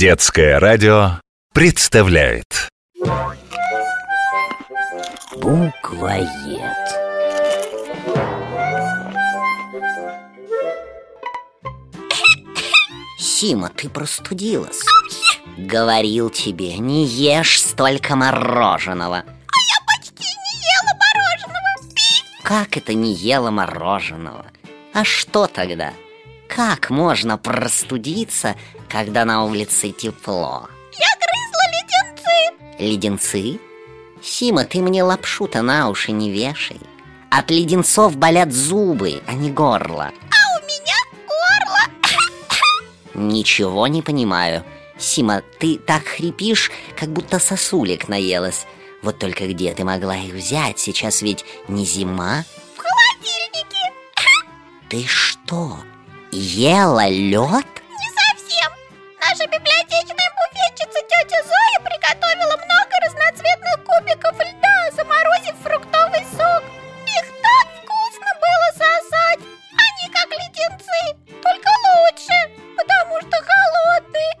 Детское радио представляет Буквоед. Сима, ты простудилась. Говорил тебе, не ешь столько мороженого. Почти не ела мороженого. Как это не ела мороженого? А что тогда? Как можно простудиться, когда на улице тепло? Я грызла леденцы. Леденцы? Сима, ты мне лапшу-то на уши не вешай. От леденцов болят зубы, а не горло. А у меня горло. Ничего не понимаю. Сима, ты так хрипишь, как будто сосулек наелась. Вот только где ты могла их взять? Сейчас ведь не зима. В холодильнике. Ты что, ела лед? Не совсем. Наша библиотечная буфетчица тетя Зоя приготовила много разноцветных кубиков льда, заморозив фруктовый сок. Их так вкусно было сосать. Они как леденцы, только лучше, потому что холодные.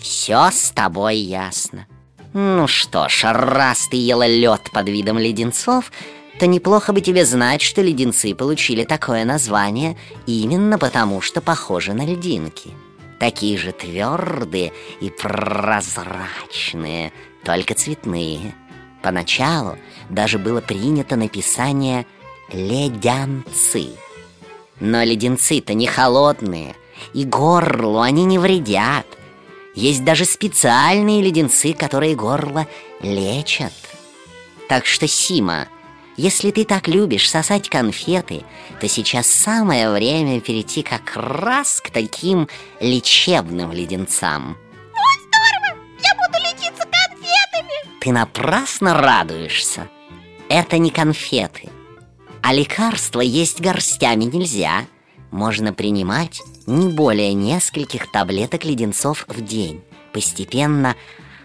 Все с тобой ясно. Ну что ж, раз ты ела лед под видом леденцов, то неплохо бы тебе знать, что леденцы получили такое название именно потому, что похожи на льдинки. Такие же твердые и прозрачные, только цветные. Поначалу даже было принято написание «ледянцы». Но леденцы-то не холодные, и горлу они не вредят. Есть даже специальные леденцы, которые горло лечат. Так что, Сима, если ты так любишь сосать конфеты, то сейчас самое время перейти как раз к таким лечебным леденцам. Ой, здорово! Я буду лечиться конфетами. Ты напрасно радуешься. Это не конфеты. А лекарства есть горстями нельзя. Можно принимать не более нескольких таблеток леденцов в день, постепенно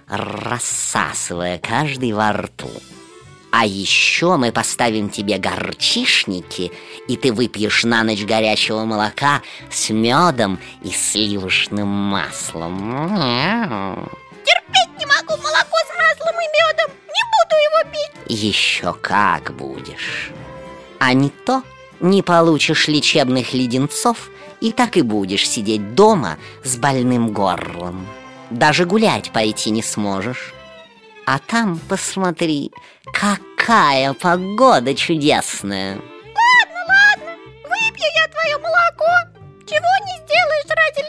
рассасывая каждый во рту. А еще мы поставим тебе горчишники, и ты выпьешь на ночь горячего молока с медом и сливочным маслом. Терпеть не могу молоко с маслом и медом. Не буду его пить. Еще как будешь. А не то не получишь лечебных леденцов и так и будешь сидеть дома с больным горлом. Даже гулять пойти не сможешь. А там, посмотри, какая погода чудесная. Ладно, ладно. Выпью я твое молоко. Чего не сделаешь ради.